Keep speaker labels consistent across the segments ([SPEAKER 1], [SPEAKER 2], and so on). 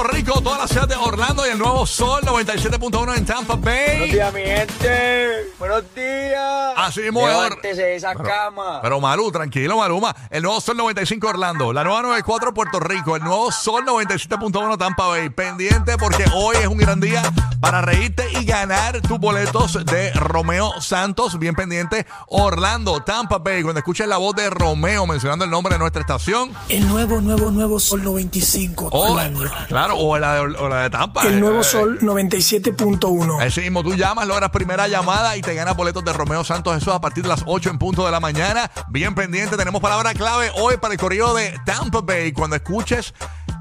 [SPEAKER 1] Puerto Rico, toda la ciudad de Orlando y el nuevo Sol 97.1 en Tampa Bay.
[SPEAKER 2] Buenos días, mi gente. Buenos días.
[SPEAKER 1] Así mismo
[SPEAKER 2] de esa cama.
[SPEAKER 1] Pero Malu, tranquilo, Maluma. El nuevo Sol 95 Orlando, la nueva 94 Puerto Rico, el nuevo Sol 97.1 Tampa Bay. Pendiente porque hoy es un gran día para reírte y ganar tus boletos de Romeo Santos. Bien pendiente, Orlando, Tampa Bay. Cuando escuches la voz de Romeo mencionando el nombre de nuestra estación,
[SPEAKER 3] El nuevo, nuevo, nuevo Sol 95.
[SPEAKER 1] o,
[SPEAKER 3] Orlando.
[SPEAKER 1] claro, o la de, o la de Tampa.
[SPEAKER 3] El nuevo
[SPEAKER 1] Eh,
[SPEAKER 3] Sol 97.1.
[SPEAKER 1] Ese mismo, tú llamas, logras primera llamada y te ganas boletos de Romeo Santos. Eso a partir de las 8 en punto de la mañana. Bien pendiente, tenemos palabra clave hoy para el correo de Tampa Bay. Cuando escuches,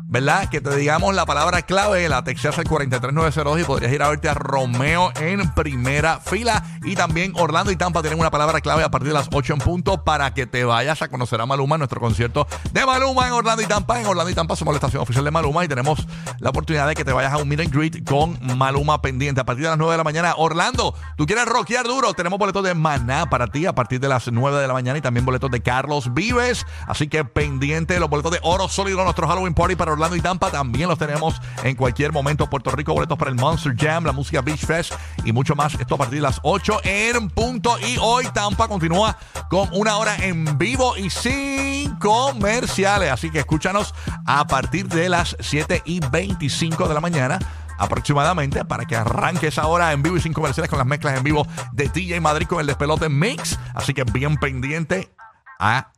[SPEAKER 1] ¿verdad? Que te digamos la palabra clave, la texteas al 43902 y podrías ir a verte a Romeo en primera fila. Y también Orlando y Tampa tienen una palabra clave a partir de las 8 en punto para que te vayas a conocer a Maluma en nuestro concierto de Maluma en Orlando y Tampa. En Orlando y Tampa somos la estación oficial de Maluma y tenemos la oportunidad de que te vayas a un meet and greet con Maluma pendiente a partir de las 9 de la mañana. Orlando, tú quieres rockear duro, tenemos boletos de Maná para ti a partir de las 9 de la mañana y también boletos de Carlos Vives. Así que pendiente los boletos de Oro Sólido, nuestro Halloween Party para Y Tampa también los tenemos en cualquier momento. Puerto Rico, boletos para el Monster Jam, la música Beach Fest y mucho más. Esto a partir de las 8 en punto. Y hoy Tampa continúa con una hora en vivo y sin comerciales. Así que escúchanos a partir de las 7 y 25 de la mañana aproximadamente para que arranque esa hora en vivo y sin comerciales con las mezclas en vivo de DJ Madrid con el despelote Mix. Así que bien pendiente a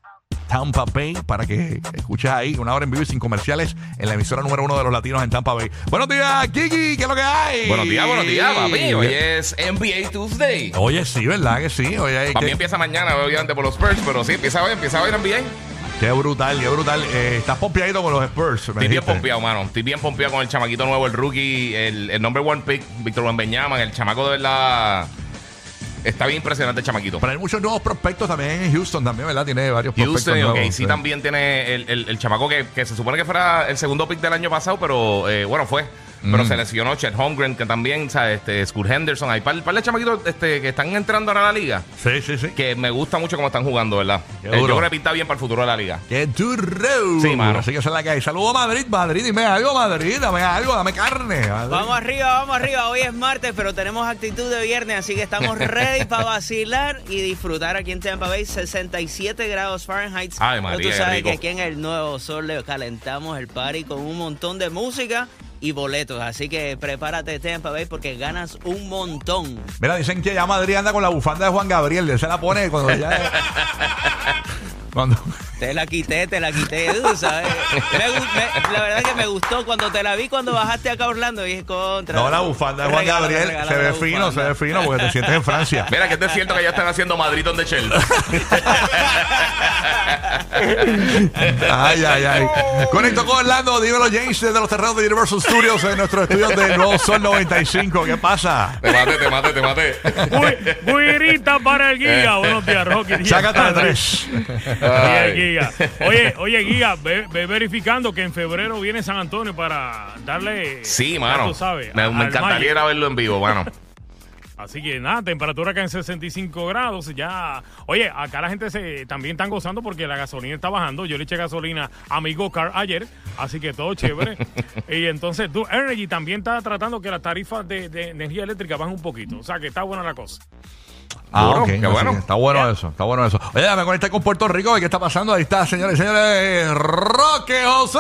[SPEAKER 1] Tampa Bay para que escuches ahí una hora en vivo y sin comerciales en la emisora número uno de los latinos en Tampa Bay. Buenos días, Kiki, ¿qué es lo que hay?
[SPEAKER 4] Buenos días, buenos días, papi. Hoy es NBA Tuesday.
[SPEAKER 1] Oye, sí, ¿verdad que sí? Oye,
[SPEAKER 4] Para mí empieza mañana, obviamente, por los Spurs, pero sí, empieza hoy, empieza hoy en NBA.
[SPEAKER 1] qué brutal, qué brutal. Eh, estás pompeadito con los Spurs. me
[SPEAKER 4] Estoy bien pompeado, mano. Estoy bien pompeado con el chamaquito nuevo, el rookie, el, el number one pick, Víctor Wembanyama, el chamaco de verdad. Está bien impresionante el chamaquito.
[SPEAKER 1] Pero hay muchos nuevos prospectos también en Houston también, ¿verdad? Tiene varios prospectos
[SPEAKER 4] Houston, ok,
[SPEAKER 1] nuevos,
[SPEAKER 4] sí, también tiene el, el- el chamaco que, que se supone que fuera el segundo pick del año pasado, pero eh, bueno, fue.
[SPEAKER 1] Mm.
[SPEAKER 4] Pero se lesionó Chet Holmgren, que también, ¿sabes? Este, Scott Henderson. Hay par, par de chamaquitos este, que están entrando ahora a la liga.
[SPEAKER 1] Sí, sí, sí.
[SPEAKER 4] Que me gusta mucho cómo están jugando, ¿verdad?
[SPEAKER 1] Qué
[SPEAKER 4] Eh, Yo creo que pinta bien para el futuro de la liga.
[SPEAKER 1] ¡Qué duro!
[SPEAKER 4] Sí, mano.
[SPEAKER 1] Así que esa es la que hay. Saludos a Madrid, Madrid. Dime algo, Madrid. Dame algo, dame carne. Madrid.
[SPEAKER 5] Vamos arriba, vamos arriba. Hoy es martes, pero tenemos actitud de viernes, así que estamos ready para vacilar y disfrutar aquí en Tampa Bay. 67 grados Fahrenheit.
[SPEAKER 4] Ay,
[SPEAKER 5] Pero
[SPEAKER 4] María,
[SPEAKER 5] tú sabes que aquí en el Nuevo Sol le calentamos el party con un montón de música y boletos. Así que prepárate, Tampa Bay, porque ganas un montón.
[SPEAKER 1] Mira, dicen que ya Madrid anda con la bufanda de Juan Gabriel. Se la pone cuando ya. cuando.
[SPEAKER 5] Te la quité, te la quité, tú sabes. Me gu- me- la verdad que me gustó cuando te la vi cuando bajaste acá a Orlando y dije contra.
[SPEAKER 1] No, la bufanda de Juan Gabriel se ve fino, se ve fino porque te sientes en Francia.
[SPEAKER 4] Mira, que es cierto que ya están haciendo Madrid on the Shell.
[SPEAKER 1] Ay, ay, ay. Conecto con Orlando, dímelo James desde los terrenos de Universal Studios en nuestro estudio de Nuevo Sol 95. ¿Qué pasa?
[SPEAKER 4] te maté, te maté, te maté.
[SPEAKER 6] Buirita para el guía. Buenos días, Rocky.
[SPEAKER 1] Sácate de tres.
[SPEAKER 6] Bien, Giga. Oye, oye, Giga, ve, ve verificando que en febrero viene San Antonio para darle.
[SPEAKER 4] Sí, mano.
[SPEAKER 6] tú sabes,
[SPEAKER 4] me, encantaría
[SPEAKER 6] Magic.
[SPEAKER 4] ir a verlo en vivo, mano.
[SPEAKER 6] Así que nada, temperatura acá en 65 grados. Ya. Oye, acá la gente se también están gozando porque la gasolina está bajando. Yo le eché gasolina a mi Go-Kart ayer, así que todo chévere. y entonces, tú, Energy también está tratando que las tarifas de, de energía eléctrica bajen un poquito. O sea, que está buena la cosa.
[SPEAKER 1] Ah,
[SPEAKER 4] Duro,
[SPEAKER 1] ok.
[SPEAKER 4] qué
[SPEAKER 1] así
[SPEAKER 4] bueno.
[SPEAKER 1] que Está bueno eso, está bueno eso. Oye, me conecté con Puerto Rico. ¿Qué está pasando? Ahí está, señores y señores. Roque José.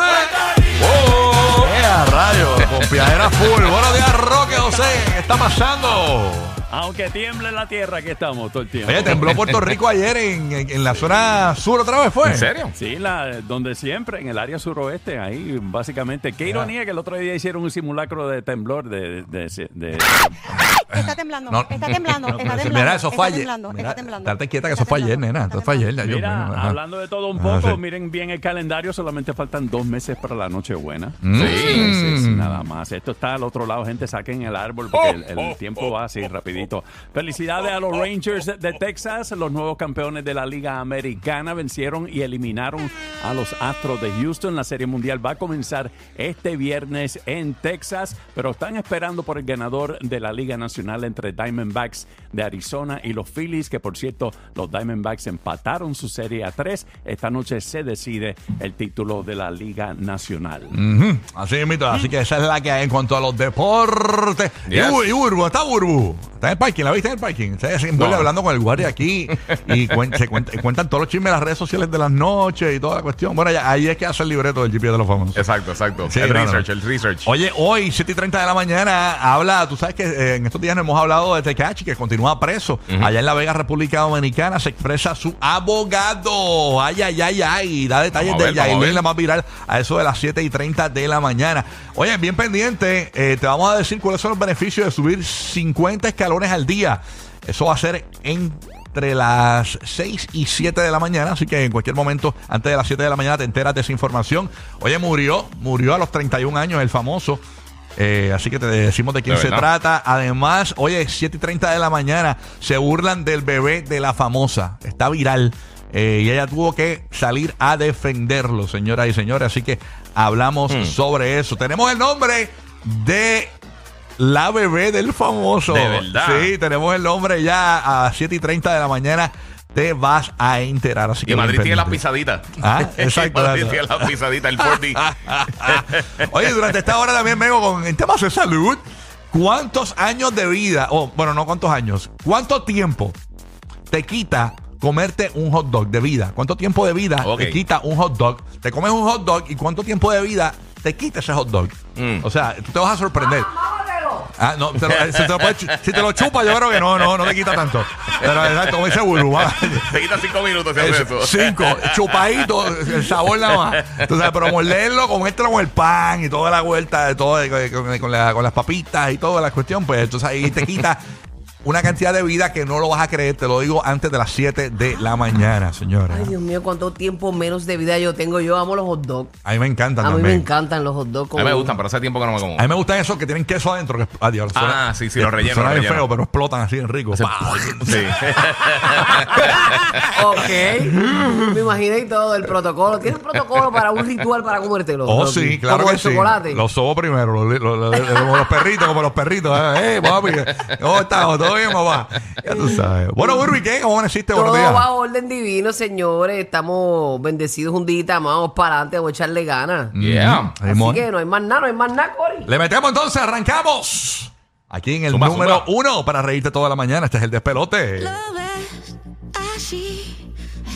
[SPEAKER 1] ¡Oh! ¡Eh, a rayo! Con piadera full. Buenos días, Roque José. ¿Qué está pasando?
[SPEAKER 7] Aunque tiemble la tierra, aquí estamos todo el tiempo.
[SPEAKER 1] Oye, tembló Puerto Rico ayer en, en- en la zona sur otra vez, ¿fue?
[SPEAKER 4] ¿En serio?
[SPEAKER 7] Sí, la, donde siempre, en el área suroeste, ahí básicamente. Qué ironía que el otro día hicieron un simulacro de temblor de... de, de- de-
[SPEAKER 8] Está temblando,
[SPEAKER 1] No,
[SPEAKER 8] está temblando, está
[SPEAKER 1] Mira, eso fue
[SPEAKER 8] está temblando,
[SPEAKER 1] Mira,
[SPEAKER 8] está temblando.
[SPEAKER 1] Date quieta que eso
[SPEAKER 8] temblando,
[SPEAKER 1] nena. Eso Dios
[SPEAKER 7] Mira,
[SPEAKER 1] mío, ajá.
[SPEAKER 7] hablando de todo un
[SPEAKER 1] Ah,
[SPEAKER 7] poco,
[SPEAKER 1] sí.
[SPEAKER 7] miren bien el calendario, solamente faltan dos meses para la Nochebuena.
[SPEAKER 1] Mm.
[SPEAKER 7] Dos meses, nada más. Esto está al otro lado, gente, saquen el árbol porque el, el tiempo va así rapidito. Felicidades a los Rangers de Texas, los nuevos campeones de la Liga Americana, vencieron y eliminaron a los Astros de Houston. La Serie Mundial va a comenzar este viernes en Texas, pero están esperando por el ganador de la Liga Nacional entre Diamondbacks de Arizona y los Phillies, que por cierto, los Diamondbacks empataron su serie a tres. Esta noche se decide el título de la Liga Nacional.
[SPEAKER 1] Así es, mito. Así que esa es la que hay en cuanto a los deportes. Y,
[SPEAKER 4] Yes.
[SPEAKER 1] Y Urbu, está Urbu. Está en el parking, ¿la viste en el parking? Se se envuelve
[SPEAKER 4] No.
[SPEAKER 1] hablando con el guardia aquí y cuen- se cuenta- cuentan todos los chismes de las redes sociales de las noches y toda la cuestión. Bueno, ya- ahí es que hace el libreto del GPS de los famosos.
[SPEAKER 4] Exacto, exacto.
[SPEAKER 1] Sí,
[SPEAKER 4] el
[SPEAKER 1] no, no.
[SPEAKER 4] research, el research.
[SPEAKER 1] Oye, hoy, 7 y 30 de la mañana, habla, tú sabes que eh, en estos días hemos hablado de Tecachi, que continúa preso. Allá en La Vega, República Dominicana, se expresa su abogado. Ay, ay, ay, ay. Da detalles de
[SPEAKER 4] ver, a
[SPEAKER 1] Yailin, la más viral, a eso de las 7 y 30 de la mañana. Oye, bien pendiente, eh, te vamos a decir cuáles son los beneficios de subir 50 escalones al día. Eso va a ser entre las 6 y 7 de la mañana, así que en cualquier momento, antes de las 7 de la mañana, te enteras de esa información. Oye, murió, murió a los 31 años el famoso. Eh, así que te decimos de quién
[SPEAKER 4] De
[SPEAKER 1] se trata. Además, oye, 7 y 30 de la mañana se burlan del bebé de la famosa. Está viral. Eh, y ella tuvo que salir a defenderlo, señoras y señores. Así que hablamos
[SPEAKER 4] Hmm.
[SPEAKER 1] sobre eso. Tenemos el nombre de la bebé del famoso.
[SPEAKER 4] ¿De verdad?
[SPEAKER 1] Sí, tenemos el nombre ya a 7 y 30 de la mañana. Te vas a enterar. Así que
[SPEAKER 4] Y Madrid tiene las
[SPEAKER 1] pendiente.
[SPEAKER 4] pisaditas.
[SPEAKER 1] Ah, exacto.
[SPEAKER 4] Madrid tiene las pisaditas, el 40.
[SPEAKER 1] Oye, durante esta hora también vengo con en temas de salud. ¿Cuántos años de vida, o bueno, no cuántos años, cuánto tiempo te quita comerte un hot dog de vida? ¿Cuánto tiempo de vida te quita un hot dog? Te comes un hot dog y cuánto tiempo de vida te quita ese hot dog.
[SPEAKER 4] Mm.
[SPEAKER 1] O sea, tú te vas a sorprender. Ah, no, te lo- eh, si, te lo puedes chu- si te lo chupa, yo creo que no, no, no te quita tanto. Pero exacto, como dice Buru, va.
[SPEAKER 4] Te quita cinco minutos si haces eso.
[SPEAKER 1] Cinco, chupadito, el sabor nada más. Sabes, pero morderlo, comértelo con el pan y toda la vuelta, de todo, con, con la- con las papitas y toda la cuestión, pues entonces ahí te quita una cantidad de vida que no lo vas a creer, te lo digo antes de las 7 de la mañana, señora.
[SPEAKER 9] Ay, Dios mío, cuánto tiempo menos de vida yo tengo. Yo amo los hot dogs.
[SPEAKER 1] A mí me encantan
[SPEAKER 9] A mí me encantan los hot dogs.
[SPEAKER 4] A mí me gustan, pero hace tiempo que no me como.
[SPEAKER 1] A mí me gustan esos que tienen queso adentro. Que, adiós,
[SPEAKER 4] Ah, sí, sí, los rellenos,
[SPEAKER 1] Suena
[SPEAKER 4] los
[SPEAKER 1] bien
[SPEAKER 4] rellenos.
[SPEAKER 1] feo, pero explotan así en rico. Pa.
[SPEAKER 4] Sí.
[SPEAKER 9] Ok. me imaginé y todo el protocolo. ¿Tiene un protocolo para un ritual para comértelo?
[SPEAKER 1] Oh, sí, claro
[SPEAKER 9] Como
[SPEAKER 1] que
[SPEAKER 9] el
[SPEAKER 1] sí.
[SPEAKER 9] chocolate.
[SPEAKER 1] Los sobo primero, los, como perritos, como los perritos. ¿eh? Eh, papi, ¿cómo estamos? ¿Todo bien, papá? Ya tú sabes. Bueno, Urbi, ¿qué? ¿Cómo amaneciste?
[SPEAKER 9] Todo va a orden divino, señores. Estamos bendecidos un día. Vamos para adelante, vamos a echarle ganas.
[SPEAKER 4] Yeah.
[SPEAKER 1] Ahí,
[SPEAKER 9] Así que no hay más nada, no hay más nada, Cory.
[SPEAKER 1] Le metemos entonces, arrancamos. Aquí en el
[SPEAKER 4] Zumba,
[SPEAKER 1] número
[SPEAKER 4] zumba.
[SPEAKER 1] uno para reírte toda la mañana. Este es el despelote.
[SPEAKER 10] Love